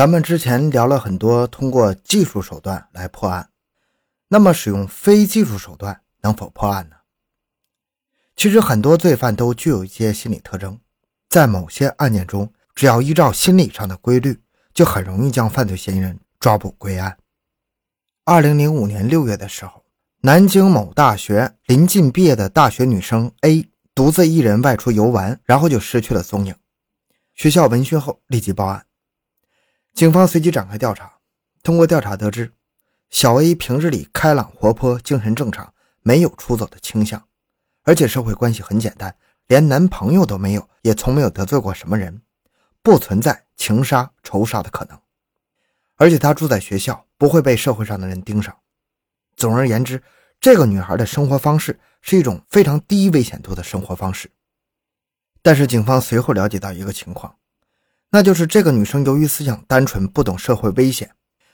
咱们之前聊了很多通过技术手段来破案，那么使用非技术手段能否破案呢？其实很多罪犯都具有一些心理特征，在某些案件中，只要依照心理上的规律，就很容易将犯罪嫌疑人抓捕归案。二零零五年六月的时候，南京某大学临近毕业的大学女生 A 独自一人外出游玩，然后就失去了踪影。学校闻讯后立即报案。警方随即展开调查，通过调查得知，小 A 平日里开朗活泼，精神正常，没有出走的倾向，而且社会关系很简单，连男朋友都没有，也从没有得罪过什么人，不存在情杀、仇杀的可能。而且她住在学校，不会被社会上的人盯上。总而言之，这个女孩的生活方式是一种非常低危险度的生活方式。但是警方随后了解到一个情况。那就是这个女生由于思想单纯，不懂社会危险，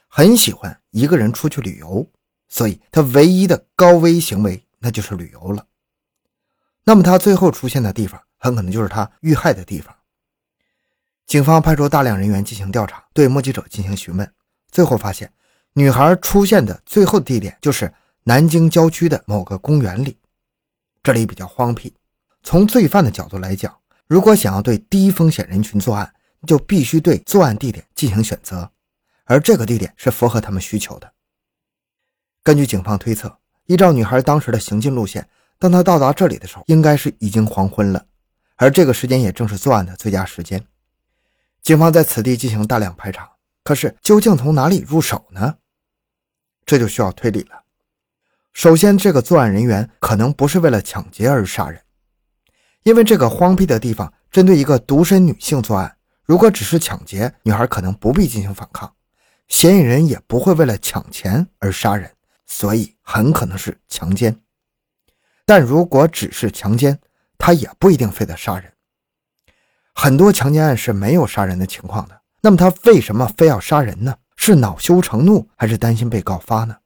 很喜欢一个人出去旅游，所以她唯一的高危行为那就是旅游了。那么她最后出现的地方，很可能就是她遇害的地方。警方派出大量人员进行调查，对目击者进行询问，最后发现女孩出现的最后地点就是南京郊区的某个公园里，这里比较荒僻。从罪犯的角度来讲，如果想要对低风险人群作案，就必须对作案地点进行选择，而这个地点是符合他们需求的。根据警方推测，依照女孩当时的行进路线，当她到达这里的时候，应该是已经黄昏了，而这个时间也正是作案的最佳时间。警方在此地进行大量排查，可是究竟从哪里入手呢？这就需要推理了。首先，这个作案人员可能不是为了抢劫而杀人，因为这个荒僻的地方针对一个独身女性作案。如果只是抢劫，女孩可能不必进行反抗，嫌疑人也不会为了抢钱而杀人，所以很可能是强奸。但如果只是强奸，他也不一定非得杀人。很多强奸案是没有杀人的情况的，那么他为什么非要杀人呢？是恼羞成怒，还是担心被告发呢？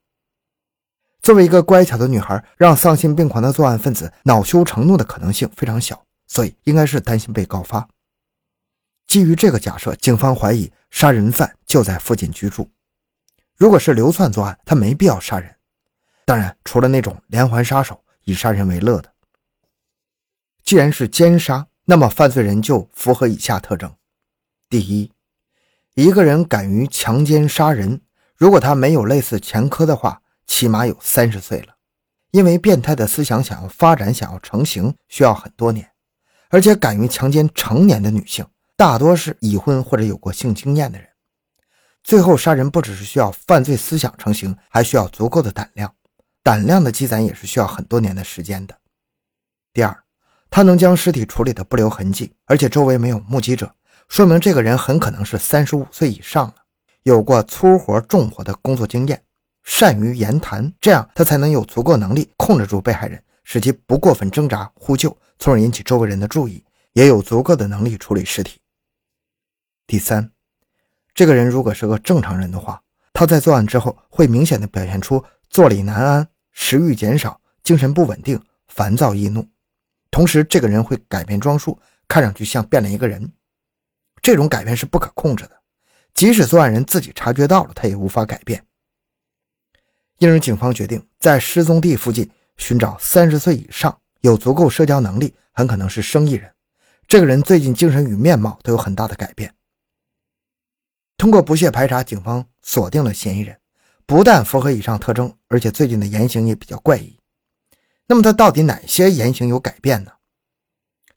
作为一个乖巧的女孩，让丧心病狂的作案分子恼羞成怒的可能性非常小，所以应该是担心被告发。基于这个假设，警方怀疑杀人犯就在附近居住。如果是流窜作案，他没必要杀人。当然，除了那种连环杀手以杀人为乐的。既然是奸杀，那么犯罪人就符合以下特征：第一，一个人敢于强奸杀人，如果他没有类似前科的话，起码有三十岁了。因为变态的思想想要发展、想要成型，需要很多年，而且敢于强奸成年的女性。大多是已婚或者有过性经验的人，最后杀人不只是需要犯罪思想成型，还需要足够的胆量，胆量的积攒也是需要很多年的时间的。第二，他能将尸体处理的不留痕迹，而且周围没有目击者，说明这个人很可能是三十五岁以上了，有过粗活重活的工作经验，善于言谈，这样他才能有足够能力控制住被害人，使其不过分挣扎呼救，从而引起周围人的注意，也有足够的能力处理尸体。第三，这个人如果是个正常人的话，他在作案之后会明显的表现出坐立难安、食欲减少、精神不稳定、烦躁易怒，同时这个人会改变装束，看上去像变了一个人。这种改变是不可控制的，即使作案人自己察觉到了，他也无法改变。因而，警方决定在失踪地附近寻找三十岁以上、有足够社交能力、很可能是生意人。这个人最近精神与面貌都有很大的改变。通过不懈排查，警方锁定了嫌疑人，不但符合以上特征，而且最近的言行也比较怪异。那么他到底哪些言行有改变呢？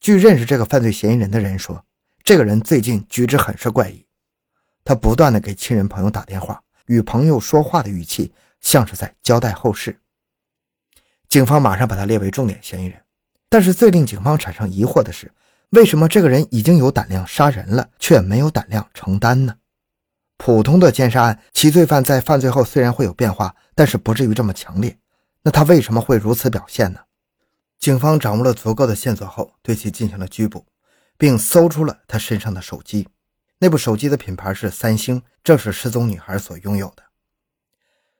据认识这个犯罪嫌疑人的人说，这个人最近举止很是怪异，他不断的给亲人朋友打电话，与朋友说话的语气像是在交代后事。警方马上把他列为重点嫌疑人。但是最令警方产生疑惑的是，为什么这个人已经有胆量杀人了，却没有胆量承担呢？普通的奸杀案，其罪犯在犯罪后虽然会有变化，但是不至于这么强烈。那他为什么会如此表现呢？警方掌握了足够的线索后，对其进行了拘捕，并搜出了他身上的手机。那部手机的品牌是三星，正是失踪女孩所拥有的。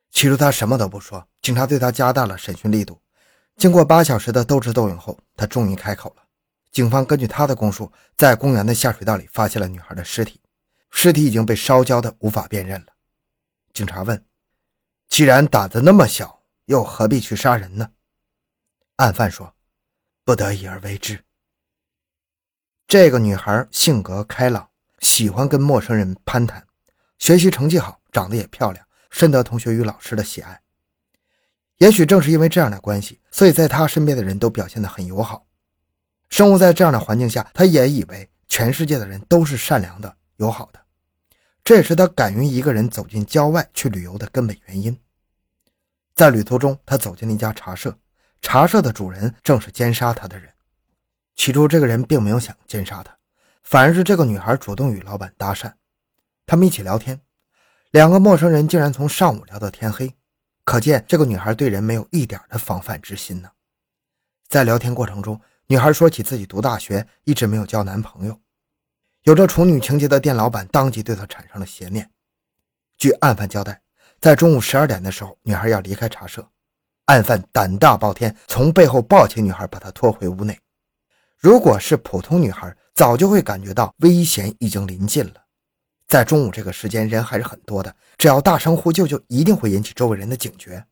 起初他什么都不说，警察对他加大了审讯力度。经过八小时的斗智斗勇后，他终于开口了。警方根据他的供述，在公园的下水道里发现了女孩的尸体。尸体已经被烧焦的无法辨认了。警察问：“既然胆子那么小，又何必去杀人呢？”案犯说：“不得已而为之。”这个女孩性格开朗，喜欢跟陌生人攀谈，学习成绩好，长得也漂亮，深得同学与老师的喜爱。也许正是因为这样的关系，所以在她身边的人都表现得很友好。生活在这样的环境下，她也以为全世界的人都是善良的、友好的。这也是他敢于一个人走进郊外去旅游的根本原因。在旅途中，他走进了一家茶社，茶社的主人正是奸杀他的人。起初，这个人并没有想奸杀他，反而是这个女孩主动与老板搭讪。他们一起聊天，两个陌生人竟然从上午聊到天黑，可见这个女孩对人没有一点的防范之心呢。在聊天过程中，女孩说起自己读大学一直没有交男朋友，有着处女情节的店老板当即对她产生了邪念。据案犯交代，在中午十二点的时候，女孩要离开茶社，案犯胆大包天，从背后抱起女孩，把她拖回屋内。如果是普通女孩，早就会感觉到危险已经临近了。在中午这个时间，人还是很多的，只要大声呼救，就一定会引起周围人的警觉。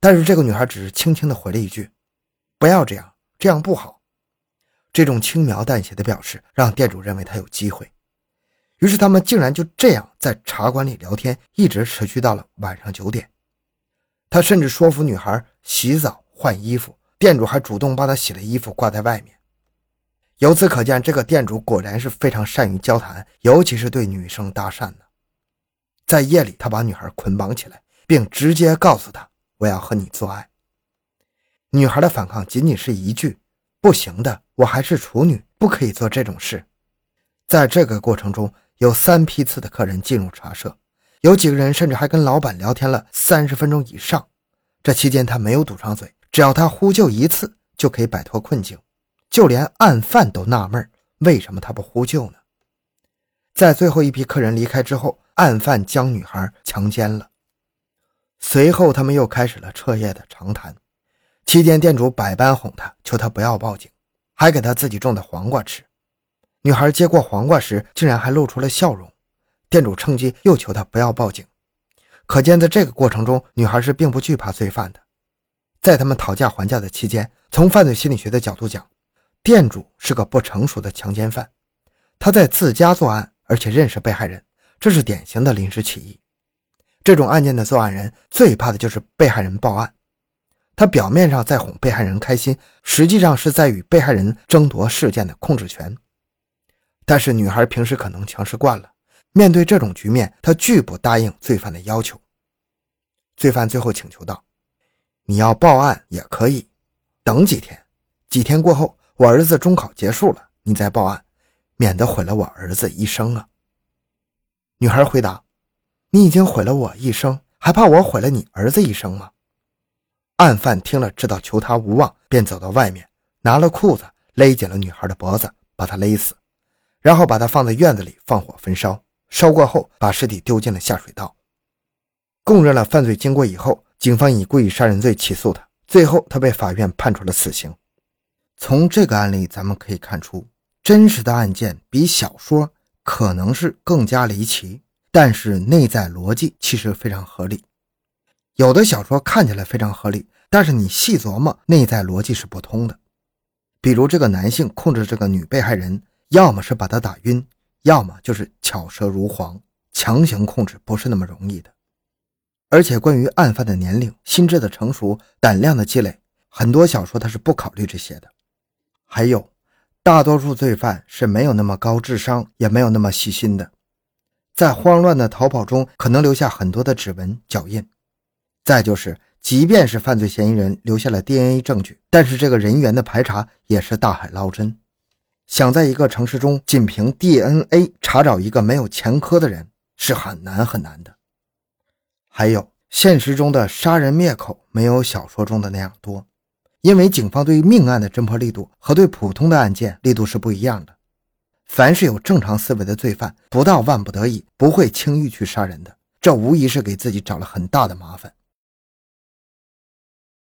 但是这个女孩只是轻轻地回了一句：“不要这样，这样不好。”这种轻描淡写的表示，让店主认为他有机会。于是他们竟然就这样在茶馆里聊天，一直持续到了晚上九点。他甚至说服女孩洗澡换衣服。店主还主动帮他洗了衣服，挂在外面。由此可见，这个店主果然是非常善于交谈，尤其是对女生搭讪的。在夜里，他把女孩捆绑起来，并直接告诉她：“我要和你做爱。”女孩的反抗仅仅是一句：“不行的，我还是处女，不可以做这种事。”在这个过程中，有三批次的客人进入茶社，有几个人甚至还跟老板聊天了三十分钟以上。这期间，他没有堵上嘴。只要他呼救一次，就可以摆脱困境。就连案犯都纳闷为什么他不呼救呢？在最后一批客人离开之后，案犯将女孩强奸了。随后，他们又开始了彻夜的长谈。期间，店主百般哄她，求她不要报警，还给她自己种的黄瓜吃。女孩接过黄瓜时，竟然还露出了笑容。店主趁机又求她不要报警。可见，在这个过程中，女孩是并不惧怕罪犯的。在他们讨价还价的期间，从犯罪心理学的角度讲，店主是个不成熟的强奸犯。他在自家作案，而且认识被害人，这是典型的临时起意。这种案件的作案人最怕的就是被害人报案。他表面上在哄被害人开心，实际上是在与被害人争夺事件的控制权。但是女孩平时可能强势惯了，面对这种局面，她拒不答应罪犯的要求。罪犯最后请求道。你要报案也可以，等几天，几天过后，我儿子中考结束了，你再报案，免得毁了我儿子一生啊。女孩回答：“你已经毁了我一生，还怕我毁了你儿子一生吗？”案犯听了，知道求他无望，便走到外面，拿了裤子勒紧了女孩的脖子，把她勒死，然后把她放在院子里放火焚烧，烧过后把尸体丢进了下水道。供认了犯罪经过以后。警方以故意杀人罪起诉他，最后他被法院判处了死刑。从这个案例咱们可以看出，真实的案件比小说可能是更加离奇，但是内在逻辑其实非常合理。有的小说看起来非常合理，但是你细琢磨，内在逻辑是不通的。比如这个男性控制这个女被害人，要么是把她打晕，要么就是巧舌如簧，强行控制不是那么容易的。而且，关于案犯的年龄、心智的成熟、胆量的积累，很多小说它是不考虑这些的。还有，大多数罪犯是没有那么高智商，也没有那么细心的，在慌乱的逃跑中，可能留下很多的指纹、脚印。再就是，即便是犯罪嫌疑人留下了 DNA 证据，但是这个人员的排查也是大海捞针。想在一个城市中仅凭 DNA 查找一个没有前科的人，是很难很难的。还有现实中的杀人灭口没有小说中的那样多，因为警方对于命案的侦破力度和对普通的案件力度是不一样的。凡是有正常思维的罪犯，不到万不得已不会轻易去杀人的，这无疑是给自己找了很大的麻烦。